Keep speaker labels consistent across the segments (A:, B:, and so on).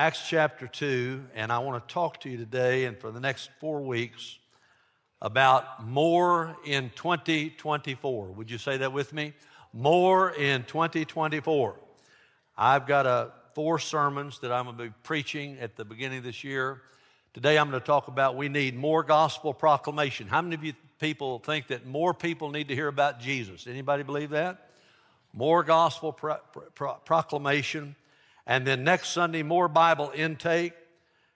A: Acts chapter 2, and I want to talk to you today and for the next four weeks about more in 2024. Would you say that with me? More in 2024. I've got a, four sermons that I'm going to be preaching at the beginning of this year. Today I'm going to talk about we need more gospel proclamation. How many of you people think that more people need to hear about Jesus? Anybody believe that? More gospel pro- pro- proclamation. And then next Sunday, more Bible intake.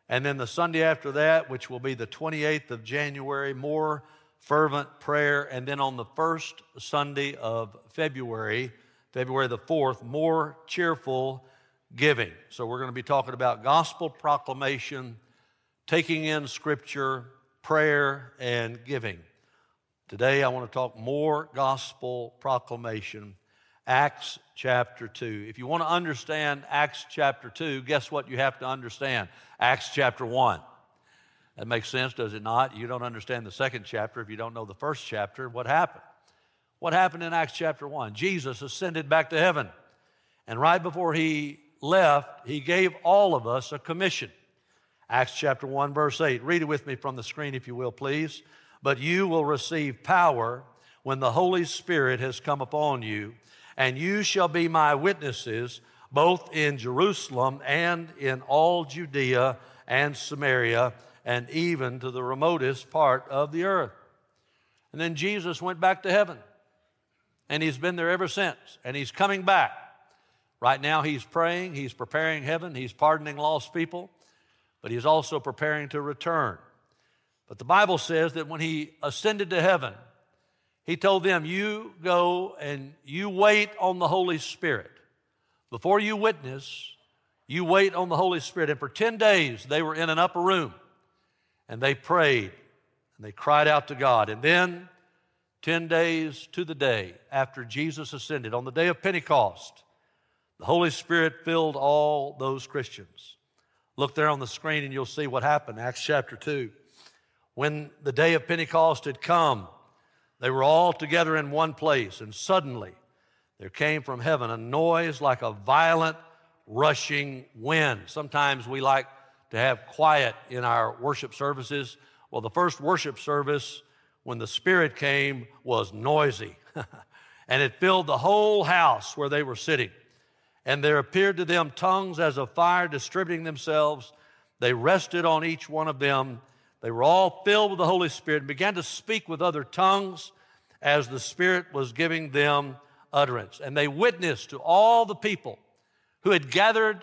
A: And then the Sunday after that, which will be the 28th of January, more fervent prayer. And then on the first Sunday of February, February the 4th, more cheerful giving. So we're going to be talking about gospel proclamation, taking in scripture, prayer, and giving. Today I want to talk more gospel proclamation Acts chapter 2. If you want to understand Acts chapter 2, guess what you have to understand? Acts chapter 1. That makes sense, does it not? You don't understand the second chapter if you don't know the first chapter. What happened? What happened in Acts chapter 1? Jesus ascended back to heaven. And right before he left, he gave all of us a commission. Acts chapter 1, verse 8. Read it with me from the screen, if you will, please. But you will receive power when the Holy Spirit has come upon you and you shall be my witnesses both in Jerusalem and in all Judea and Samaria and even to the remotest part of the earth. And then Jesus went back to heaven. And he's been there ever since. And he's coming back. Right now, he's praying, he's preparing heaven, he's pardoning lost people, but he's also preparing to return. But the Bible says that when he ascended to heaven, he told them, You go and you wait on the Holy Spirit. Before you witness, you wait on the Holy Spirit. And for 10 days, they were in an upper room and they prayed and they cried out to God. And then, 10 days to the day after Jesus ascended, on the day of Pentecost, the Holy Spirit filled all those Christians. Look there on the screen and you'll see what happened. Acts chapter 2. When the day of Pentecost had come, they were all together in one place, and suddenly there came from heaven a noise like a violent rushing wind. Sometimes we like to have quiet in our worship services. Well, the first worship service, when the Spirit came, was noisy, and it filled the whole house where they were sitting. And there appeared to them tongues as of fire distributing themselves. They rested on each one of them they were all filled with the Holy Spirit and began to speak with other tongues as the Spirit was giving them utterance. And they witnessed to all the people who had gathered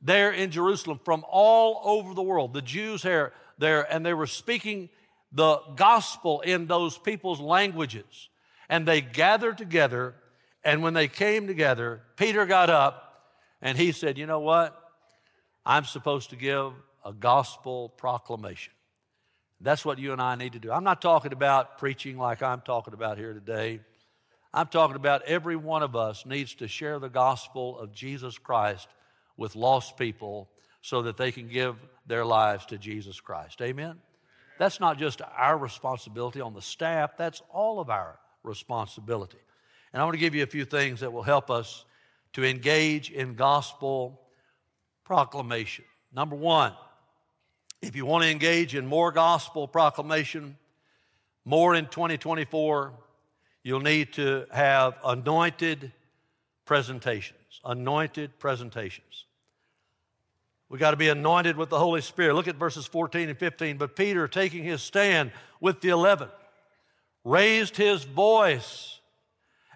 A: there in Jerusalem from all over the world, the Jews there, there and they were speaking the gospel in those people's languages. And they gathered together, and when they came together, Peter got up and he said, You know what? I'm supposed to give a gospel proclamation. That's what you and I need to do. I'm not talking about preaching like I'm talking about here today. I'm talking about every one of us needs to share the gospel of Jesus Christ with lost people so that they can give their lives to Jesus Christ. Amen? That's not just our responsibility on the staff, that's all of our responsibility. And I want to give you a few things that will help us to engage in gospel proclamation. Number one, if you want to engage in more gospel proclamation, more in 2024, you'll need to have anointed presentations. Anointed presentations. We got to be anointed with the Holy Spirit. Look at verses 14 and 15. But Peter, taking his stand with the eleven, raised his voice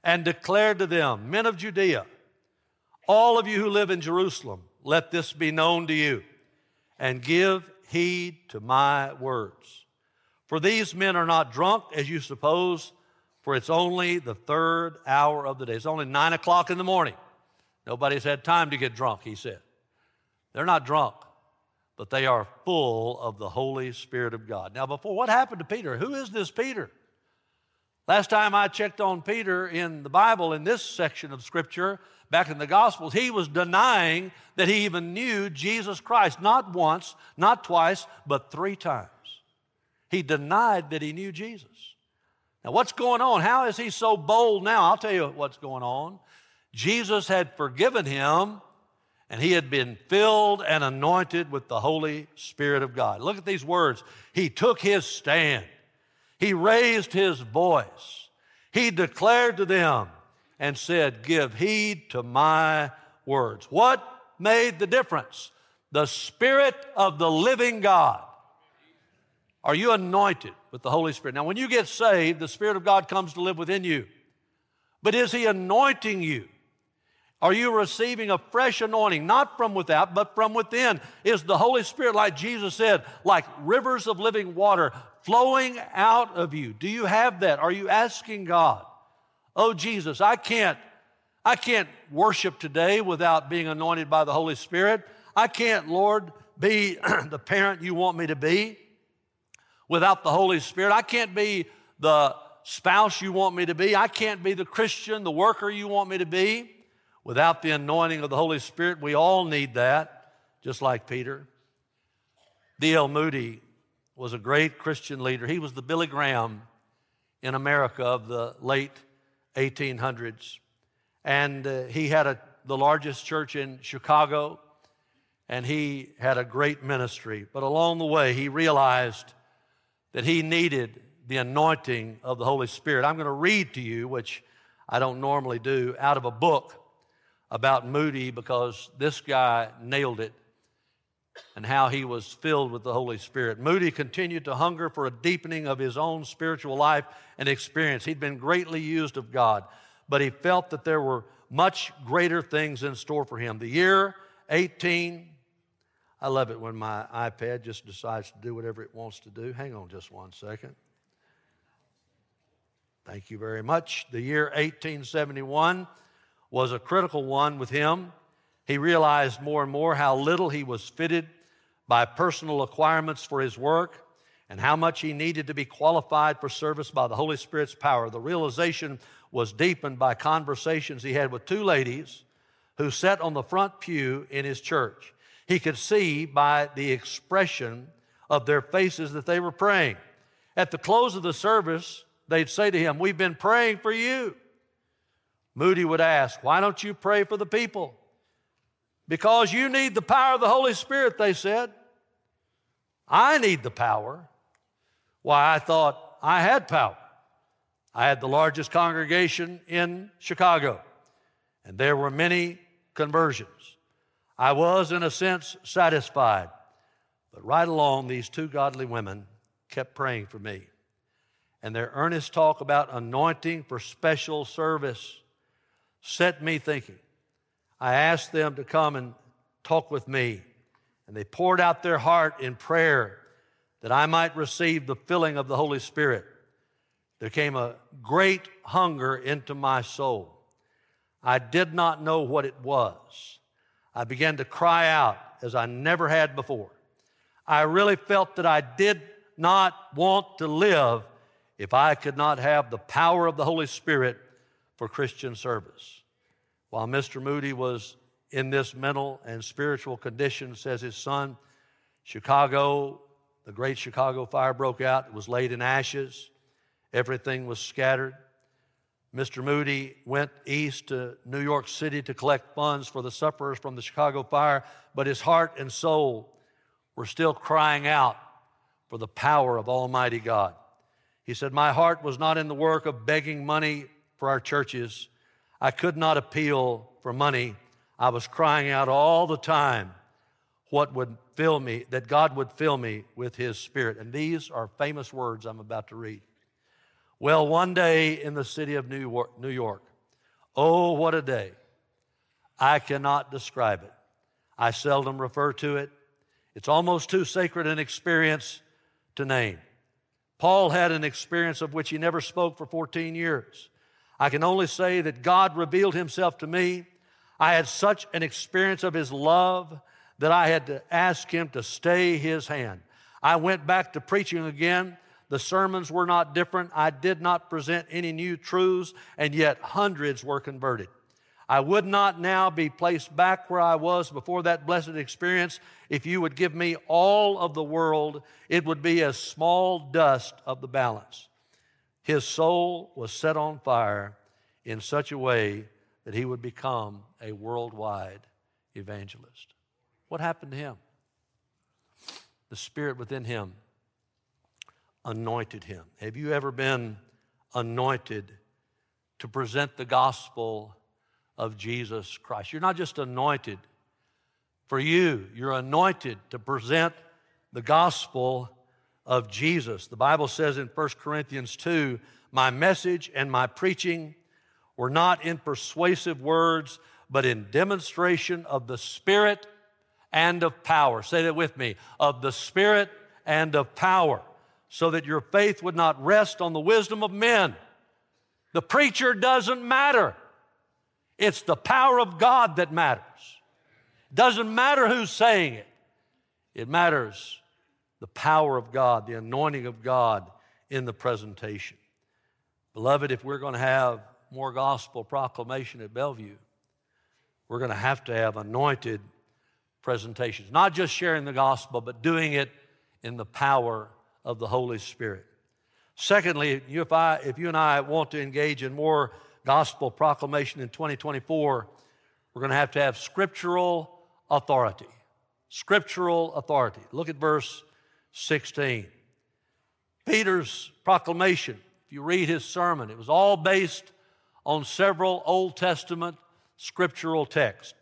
A: and declared to them, Men of Judea, all of you who live in Jerusalem, let this be known to you, and give heed to my words. For these men are not drunk, as you suppose, for it's only the third hour of the day. It's only nine o'clock in the morning. Nobody's had time to get drunk, he said. They're not drunk, but they are full of the Holy Spirit of God. Now, before, what happened to Peter? Who is this Peter? Last time I checked on Peter in the Bible, in this section of Scripture, back in the Gospels, he was denying that he even knew Jesus Christ, not once, not twice, but three times. He denied that he knew Jesus. Now, what's going on? How is he so bold now? I'll tell you what's going on. Jesus had forgiven him, and he had been filled and anointed with the Holy Spirit of God. Look at these words. He took his stand, he raised his voice, he declared to them and said, Give heed to my words. What made the difference? The Spirit of the living God. Are you anointed with the Holy Spirit? Now, when you get saved, the Spirit of God comes to live within you. But is He anointing you? Are you receiving a fresh anointing, not from without, but from within? Is the Holy Spirit, like Jesus said, like rivers of living water flowing out of you? Do you have that? Are you asking God, oh Jesus, I can't, I can't worship today without being anointed by the Holy Spirit. I can't, Lord, be the parent you want me to be without the Holy Spirit. I can't be the spouse you want me to be. I can't be the Christian, the worker you want me to be without the anointing of the Holy Spirit. We all need that, just like Peter. D.L. Moody was a great Christian leader. He was the Billy Graham in America of the late 1800s. And uh, he had a, the largest church in Chicago, and he had a great ministry. But along the way, he realized that he needed the anointing of the Holy Spirit. I'm going to read to you, which I don't normally do, out of a book about Moody because this guy nailed it and how he was filled with the Holy Spirit. Moody continued to hunger for a deepening of his own spiritual life and experience. He'd been greatly used of God, but he felt that there were much greater things in store for him. The year 18, I love it when my iPad just decides to do whatever it wants to do. Hang on just one second. Thank you very much. The year 1871 was a critical one with him. He realized more and more how little he was fitted by personal acquirements for his work and how much he needed to be qualified for service by the Holy Spirit's power. The realization was deepened by conversations he had with two ladies who sat on the front pew in his church. He could see by the expression of their faces that they were praying. At the close of the service, they'd say to him, We've been praying for you. Moody would ask, Why don't you pray for the people? Because you need the power of the Holy Spirit, they said. I need the power. Why, I thought I had power. I had the largest congregation in Chicago, and there were many conversions. I was, in a sense, satisfied. But right along, these two godly women kept praying for me. And their earnest talk about anointing for special service set me thinking. I asked them to come and talk with me, and they poured out their heart in prayer that I might receive the filling of the Holy Spirit. There came a great hunger into my soul. I did not know what it was. I began to cry out as I never had before. I really felt that I did not want to live if I could not have the power of the Holy Spirit for Christian service. While Mr. Moody was in this mental and spiritual condition, says his son, Chicago, the great Chicago fire broke out. It was laid in ashes. Everything was scattered. Mr. Moody went east to New York City to collect funds for the sufferers from the Chicago fire, but his heart and soul were still crying out for the power of Almighty God. He said, My heart was not in the work of begging money for our churches. I could not appeal for money. I was crying out all the time what would fill me, that God would fill me with His Spirit. And these are famous words I'm about to read. Well, one day in the city of New York, oh, what a day. I cannot describe it. I seldom refer to it. It's almost too sacred an experience to name. Paul had an experience of which he never spoke for 14 years. I can only say that God revealed himself to me. I had such an experience of his love that I had to ask him to stay his hand. I went back to preaching again. The sermons were not different. I did not present any new truths, and yet hundreds were converted. I would not now be placed back where I was before that blessed experience. If you would give me all of the world, it would be as small dust of the balance. His soul was set on fire in such a way that he would become a worldwide evangelist. What happened to him? The Spirit within him anointed him. Have you ever been anointed to present the gospel of Jesus Christ? You're not just anointed for you, you're anointed to present the gospel of Jesus. The Bible says in 1 Corinthians 2 My message and my preaching were not in persuasive words, but in demonstration of the Spirit and of power. Say that with me of the Spirit and of power, so that your faith would not rest on the wisdom of men. The preacher doesn't matter, it's the power of God that matters. It doesn't matter who's saying it, it matters the power of God, the anointing of God in the presentation. Beloved, if we're going to have more gospel proclamation at Bellevue, we're going to have to have anointed presentations. Not just sharing the gospel, but doing it in the power of the Holy Spirit. Secondly, if, I, if you and I want to engage in more gospel proclamation in 2024, we're going to have to have scriptural authority. Scriptural authority. Look at verse 16. Peter's proclamation, if you read his sermon, it was all based on several Old Testament scriptural texts.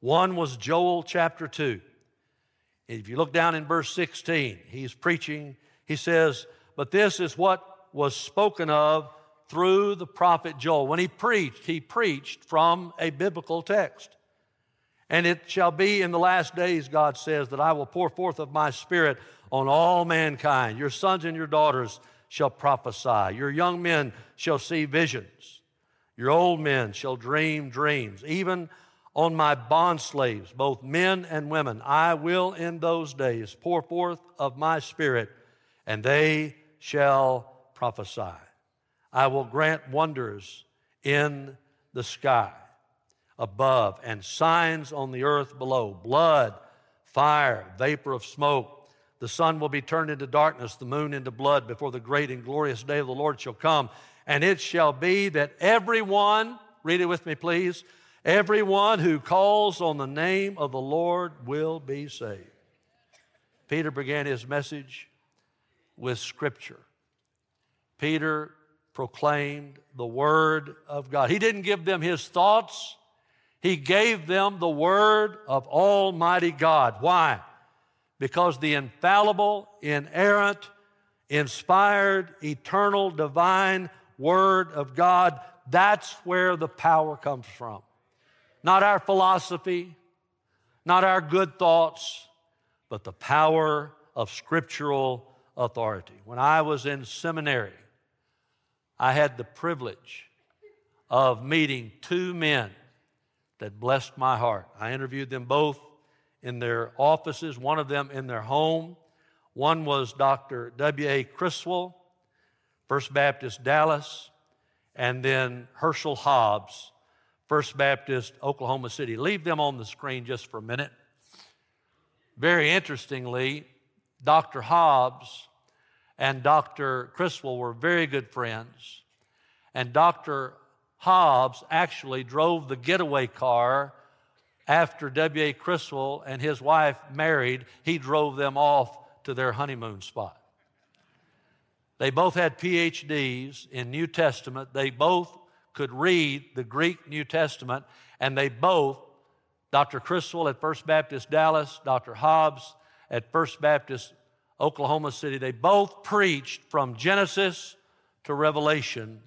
A: One was Joel chapter 2. If you look down in verse 16, he's preaching, he says, But this is what was spoken of through the prophet Joel. When he preached, he preached from a biblical text. And it shall be in the last days, God says, that I will pour forth of my spirit on all mankind. Your sons and your daughters shall prophesy. Your young men shall see visions. Your old men shall dream dreams. Even on my bond slaves, both men and women, I will in those days pour forth of my spirit, and they shall prophesy. I will grant wonders in the sky above and signs on the earth below blood, fire, vapor of smoke. The sun will be turned into darkness, the moon into blood before the great and glorious day of the Lord shall come. And it shall be that everyone, read it with me, please, everyone who calls on the name of the Lord will be saved. Peter began his message with Scripture. Peter proclaimed the Word of God. He didn't give them his thoughts, he gave them the Word of Almighty God. Why? because the infallible, inerrant, inspired, eternal, divine Word of God, that's where the power comes from. Not our philosophy, not our good thoughts, but the power of scriptural authority. When I was in seminary, I had the privilege of meeting two men that blessed my heart. I interviewed them both in their offices, one of them in their home. One was Dr. W.A. Criswell, First Baptist Dallas, and then Herschel Hobbs, First Baptist Oklahoma City. Leave them on the screen just for a minute. Very interestingly, Dr. Hobbs and Dr. Criswell were very good friends. And Dr. Hobbs actually drove the getaway car after W.A. Criswell and his wife married, he drove them off to their honeymoon spot. They both had PhDs in New Testament. They both could read the Greek New Testament, and they both, Dr. Criswell at First Baptist Dallas, Dr. Hobbs at First Baptist Oklahoma City, they both preached from Genesis to Revelation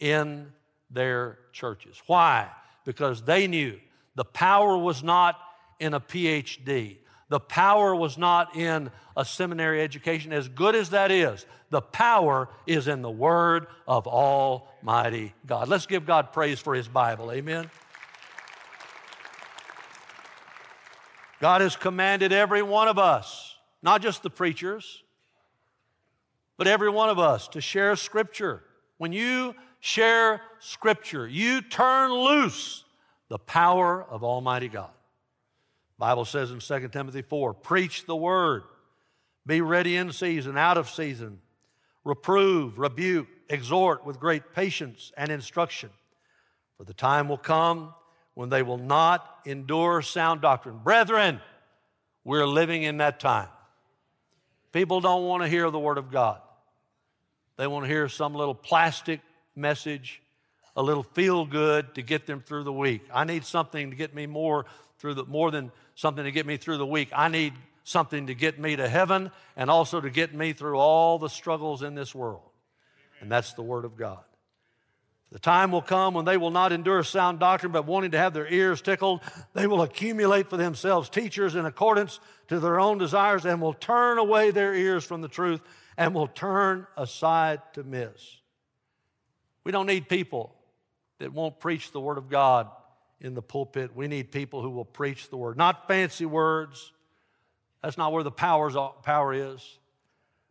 A: in their churches. Why? Because they knew the power was not in a PhD. The power was not in a seminary education, as good as that is. The power is in the Word of Almighty God. Let's give God praise for His Bible. Amen. God has commanded every one of us, not just the preachers, but every one of us to share Scripture. When you share Scripture, you turn loose the power of Almighty God. Bible says in 2 Timothy 4, preach the word. Be ready in season, out of season. Reprove, rebuke, exhort with great patience and instruction. For the time will come when they will not endure sound doctrine. Brethren, we're living in that time. People don't want to hear the Word of God. They want to hear some little plastic message, a little feel good to get them through the week. I need something to get me more through the more than something to get me through the week. I need something to get me to heaven and also to get me through all the struggles in this world. And that's the Word of God. The time will come when they will not endure sound doctrine, but wanting to have their ears tickled, they will accumulate for themselves teachers in accordance to their own desires and will turn away their ears from the truth and will turn aside to miss. We don't need people that won't preach the Word of God in the pulpit. We need people who will preach the Word, not fancy words. That's not where the power's, power is.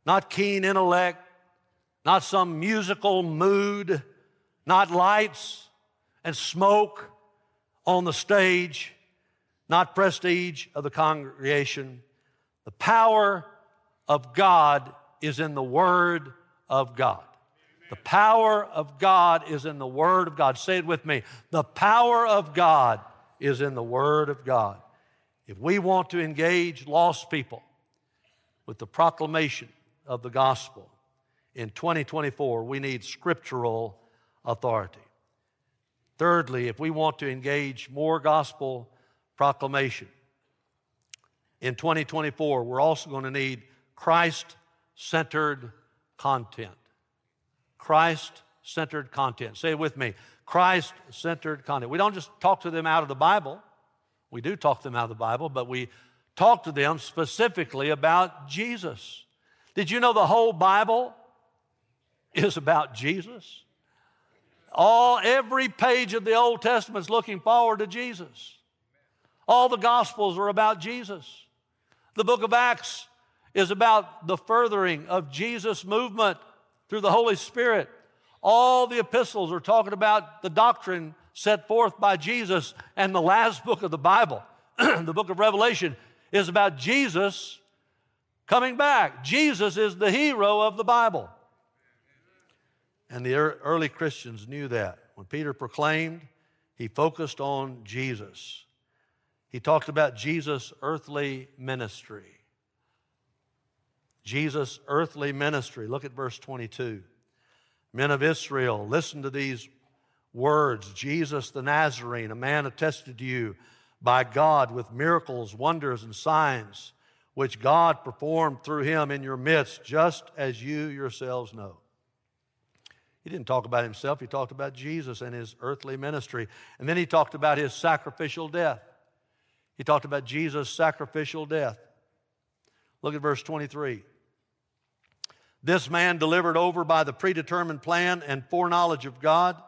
A: Not keen intellect, not some musical mood not lights and smoke on the stage, not prestige of the congregation. The power of God is in the Word of God. The power of God is in the Word of God. Say it with me. The power of God is in the Word of God. If we want to engage lost people with the proclamation of the gospel in 2024, we need scriptural authority. Thirdly, if we want to engage more gospel proclamation in 2024, we're also going to need Christ centered content. Christ centered content. Say it with me Christ centered content. We don't just talk to them out of the Bible, we do talk to them out of the Bible, but we talk to them specifically about Jesus. Did you know the whole Bible is about Jesus? All every page of the Old Testament is looking forward to Jesus. All the Gospels are about Jesus. The book of Acts is about the furthering of Jesus' movement through the Holy Spirit. All the epistles are talking about the doctrine set forth by Jesus. And the last book of the Bible, the book of Revelation, is about Jesus coming back. Jesus is the hero of the Bible. And the early Christians knew that. When Peter proclaimed, he focused on Jesus. He talked about Jesus' earthly ministry. Jesus' earthly ministry. Look at verse 22. Men of Israel, listen to these words Jesus the Nazarene, a man attested to you by God with miracles, wonders, and signs, which God performed through him in your midst, just as you yourselves know. He didn't talk about himself, he talked about Jesus and his earthly ministry. And then he talked about his sacrificial death. He talked about Jesus' sacrificial death. Look at verse 23. This man delivered over by the predetermined plan and foreknowledge of God,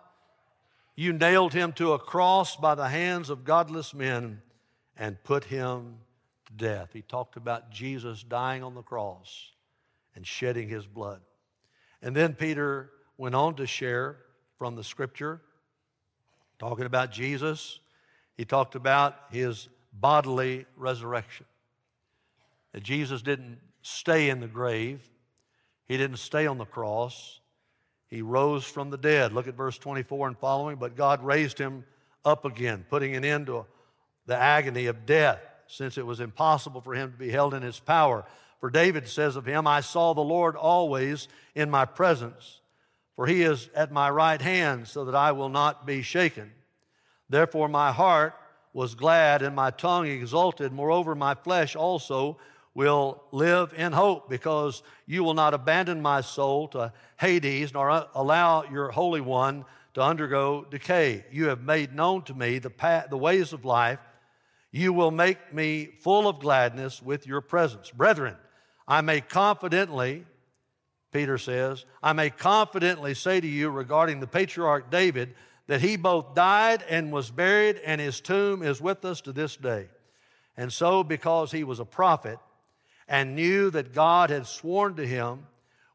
A: you nailed him to a cross by the hands of godless men and put him to death. He talked about Jesus dying on the cross and shedding his blood. And then Peter went on to share from the scripture, talking about Jesus. He talked about his bodily resurrection. That Jesus didn't stay in the grave, he didn't stay on the cross. He rose from the dead. Look at verse 24 and following. But God raised him up again, putting an end to the agony of death, since it was impossible for him to be held in his power. For David says of him, I saw the Lord always in my presence for he is at my right hand, so that I will not be shaken. Therefore, my heart was glad and my tongue exulted. Moreover, my flesh also will live in hope, because you will not abandon my soul to Hades, nor uh, allow your Holy One to undergo decay. You have made known to me the, path, the ways of life. You will make me full of gladness with your presence. Brethren, I may confidently Peter says, I may confidently say to you regarding the patriarch David that he both died and was buried, and his tomb is with us to this day. And so, because he was a prophet and knew that God had sworn to him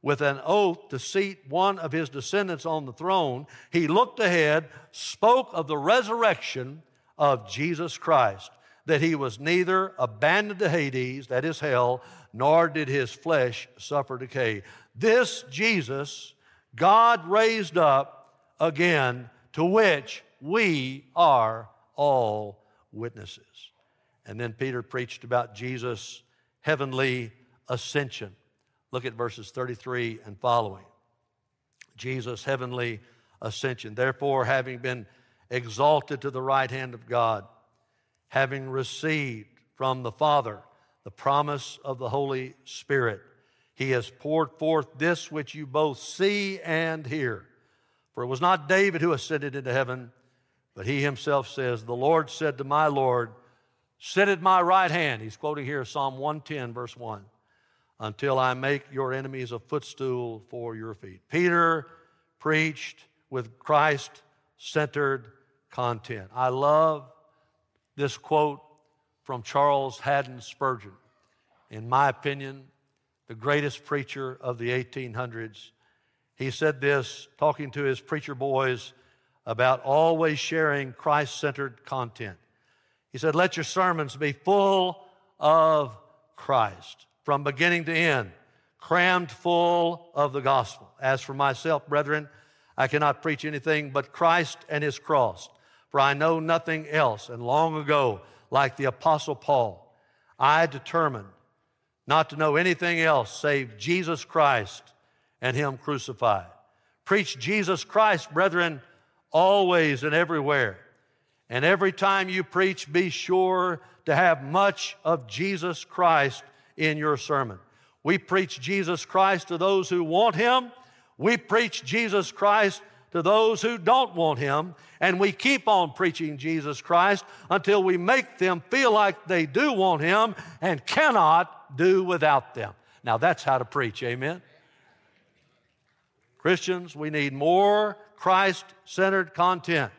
A: with an oath to seat one of his descendants on the throne, he looked ahead, spoke of the resurrection of Jesus Christ, that he was neither abandoned to Hades, that is hell, nor did his flesh suffer decay. This Jesus, God raised up again, to which we are all witnesses. And then Peter preached about Jesus' heavenly ascension. Look at verses 33 and following. Jesus' heavenly ascension. Therefore, having been exalted to the right hand of God, having received from the Father the promise of the Holy Spirit, he has poured forth this which you both see and hear. For it was not David who ascended into heaven, but he himself says, The Lord said to my Lord, Sit at my right hand. He's quoting here Psalm 110, verse 1 until I make your enemies a footstool for your feet. Peter preached with Christ centered content. I love this quote from Charles Haddon Spurgeon. In my opinion, the greatest preacher of the 1800s. He said this, talking to his preacher boys about always sharing Christ centered content. He said, Let your sermons be full of Christ from beginning to end, crammed full of the gospel. As for myself, brethren, I cannot preach anything but Christ and his cross, for I know nothing else. And long ago, like the Apostle Paul, I determined not to know anything else save Jesus Christ and him crucified. Preach Jesus Christ, brethren, always and everywhere. And every time you preach, be sure to have much of Jesus Christ in your sermon. We preach Jesus Christ to those who want Him. We preach Jesus Christ to those who don't want Him. And we keep on preaching Jesus Christ until we make them feel like they do want Him and cannot do without them. Now that's how to preach, amen? Christians, we need more Christ centered content.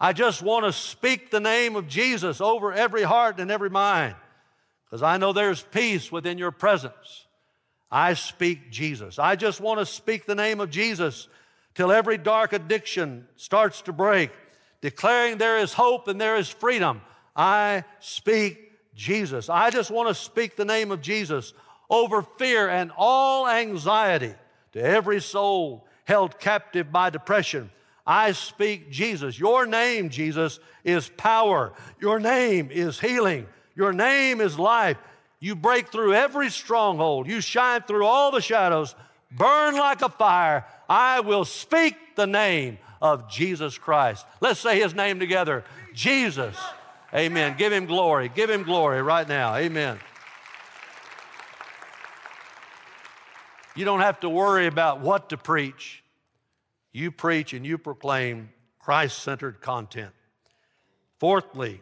A: I just want to speak the name of Jesus over every heart and every mind because I know there's peace within your presence. I speak Jesus. I just want to speak the name of Jesus till every dark addiction starts to break, declaring there is hope and there is freedom. I speak Jesus. I just want to speak the name of Jesus over fear and all anxiety to every soul held captive by depression. I speak Jesus. Your name, Jesus, is power. Your name is healing. Your name is life. You break through every stronghold. You shine through all the shadows. Burn like a fire. I will speak the name of Jesus Christ. Let's say his name together Jesus. Amen. Give him glory. Give him glory right now. Amen. You don't have to worry about what to preach. You preach and you proclaim Christ centered content. Fourthly,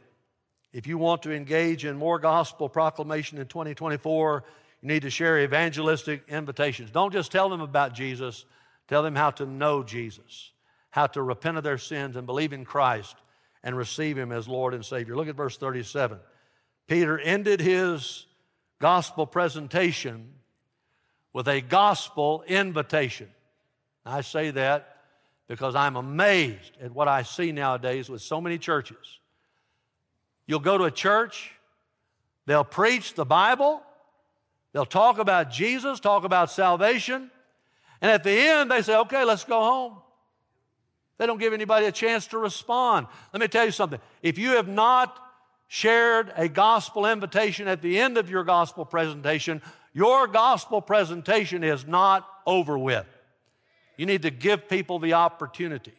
A: if you want to engage in more gospel proclamation in 2024, you need to share evangelistic invitations. Don't just tell them about Jesus, tell them how to know Jesus, how to repent of their sins and believe in Christ and receive Him as Lord and Savior. Look at verse 37. Peter ended his gospel presentation with a gospel invitation. I say that because I'm amazed at what I see nowadays with so many churches. You'll go to a church, they'll preach the Bible, they'll talk about Jesus, talk about salvation, and at the end they say, okay, let's go home. They don't give anybody a chance to respond. Let me tell you something. If you have not shared a gospel invitation at the end of your gospel presentation, your gospel presentation is not over with. You need to give people the opportunity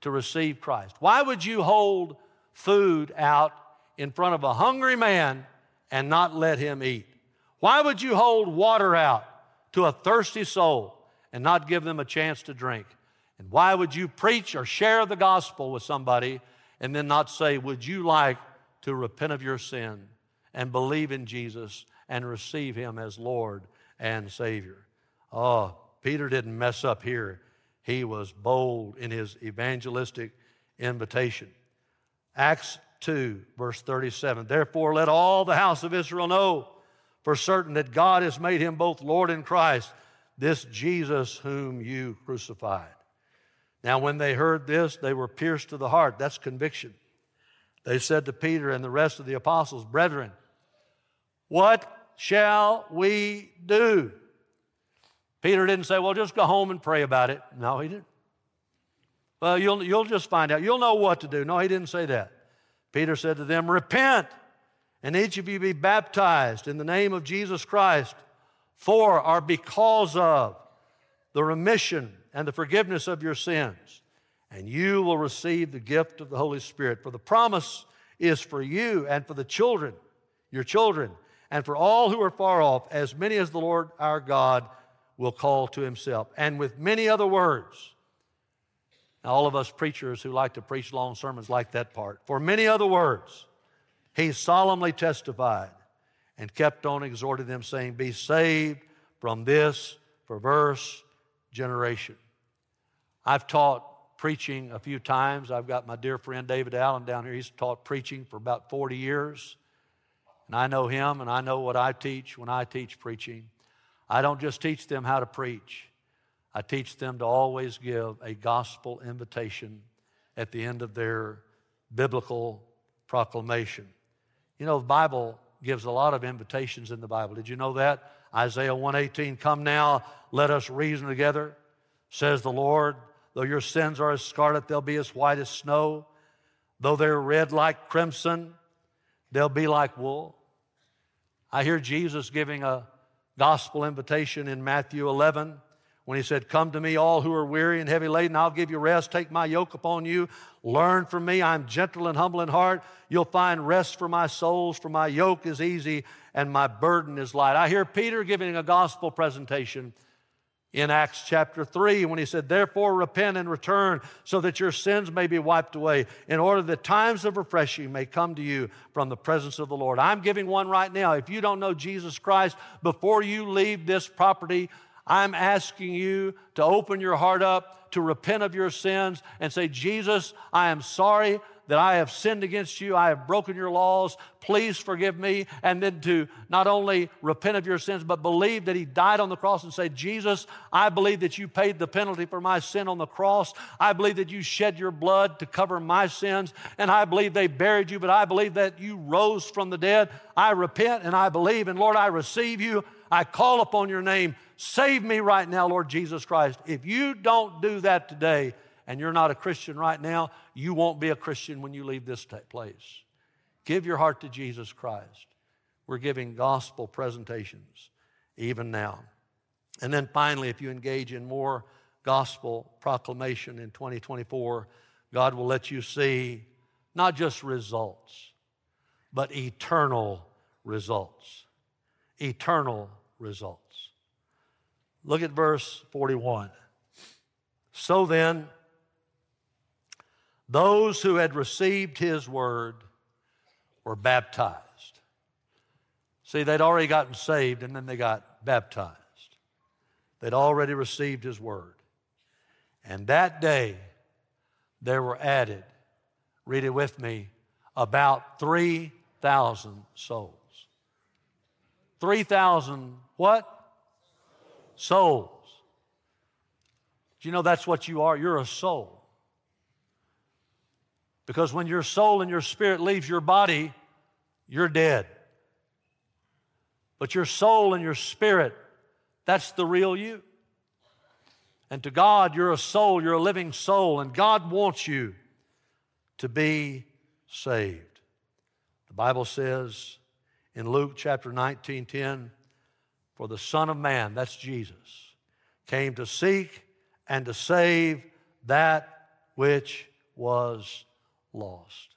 A: to receive Christ. Why would you hold food out in front of a hungry man and not let him eat? Why would you hold water out to a thirsty soul and not give them a chance to drink? And why would you preach or share the gospel with somebody and then not say, Would you like to repent of your sin and believe in Jesus and receive him as Lord and Savior? Oh, Peter didn't mess up here. He was bold in his evangelistic invitation. Acts 2, verse 37. Therefore, let all the house of Israel know for certain that God has made him both Lord and Christ, this Jesus whom you crucified. Now, when they heard this, they were pierced to the heart. That's conviction. They said to Peter and the rest of the apostles, Brethren, what shall we do? Peter didn't say, Well, just go home and pray about it. No, he didn't. Well, you'll, you'll just find out. You'll know what to do. No, he didn't say that. Peter said to them, Repent, and each of you be baptized in the name of Jesus Christ for or because of the remission and the forgiveness of your sins, and you will receive the gift of the Holy Spirit. For the promise is for you and for the children, your children, and for all who are far off, as many as the Lord our God will call to himself. And with many other words, all of us preachers who like to preach long sermons like that part. For many other words, he solemnly testified and kept on exhorting them, saying, Be saved from this perverse generation. I've taught preaching a few times. I've got my dear friend David Allen down here. He's taught preaching for about 40 years. And I know him and I know what I teach when I teach preaching. I don't just teach them how to preach, I teach them to always give a gospel invitation at the end of their biblical proclamation. You know, the Bible gives a lot of invitations in the Bible. Did you know that? Isaiah 118, come now, let us reason together, says the Lord. Though your sins are as scarlet, they'll be as white as snow. Though they're red like crimson, they'll be like wool. I hear Jesus giving a gospel invitation in Matthew 11 when he said, Come to me, all who are weary and heavy laden, I'll give you rest. Take my yoke upon you. Learn from me. I'm gentle and humble in heart. You'll find rest for my souls, for my yoke is easy and my burden is light. I hear Peter giving a gospel presentation in Acts chapter 3 when he said, Therefore repent and return so that your sins may be wiped away, in order that times of refreshing may come to you from the presence of the Lord. I'm giving one right now. If you don't know Jesus Christ, before you leave this property, I'm asking you to open your heart up, to repent of your sins, and say, Jesus, I am sorry that I have sinned against you. I have broken your laws. Please forgive me. And then to not only repent of your sins, but believe that He died on the cross and say, Jesus, I believe that you paid the penalty for my sin on the cross. I believe that you shed your blood to cover my sins. And I believe they buried you, but I believe that you rose from the dead. I repent and I believe. And Lord, I receive you. I call upon your name. Save me right now, Lord Jesus Christ. If you don't do that today and you're not a Christian right now, you won't be a Christian when you leave this place. Give your heart to Jesus Christ. We're giving gospel presentations even now. And then finally, if you engage in more gospel proclamation in 2024, God will let you see not just results, but eternal results. Eternal results. Look at verse 41. So then, those who had received his word were baptized. See, they'd already gotten saved and then they got baptized. They'd already received his word. And that day, there were added, read it with me, about 3,000 souls. 3,000 what? Souls. Do you know that's what you are? You're a soul. Because when your soul and your spirit leaves your body, you're dead. But your soul and your spirit, that's the real you. And to God, you're a soul, you're a living soul, and God wants you to be saved. The Bible says in Luke chapter 19 10, for the Son of Man, that's Jesus, came to seek and to save that which was lost.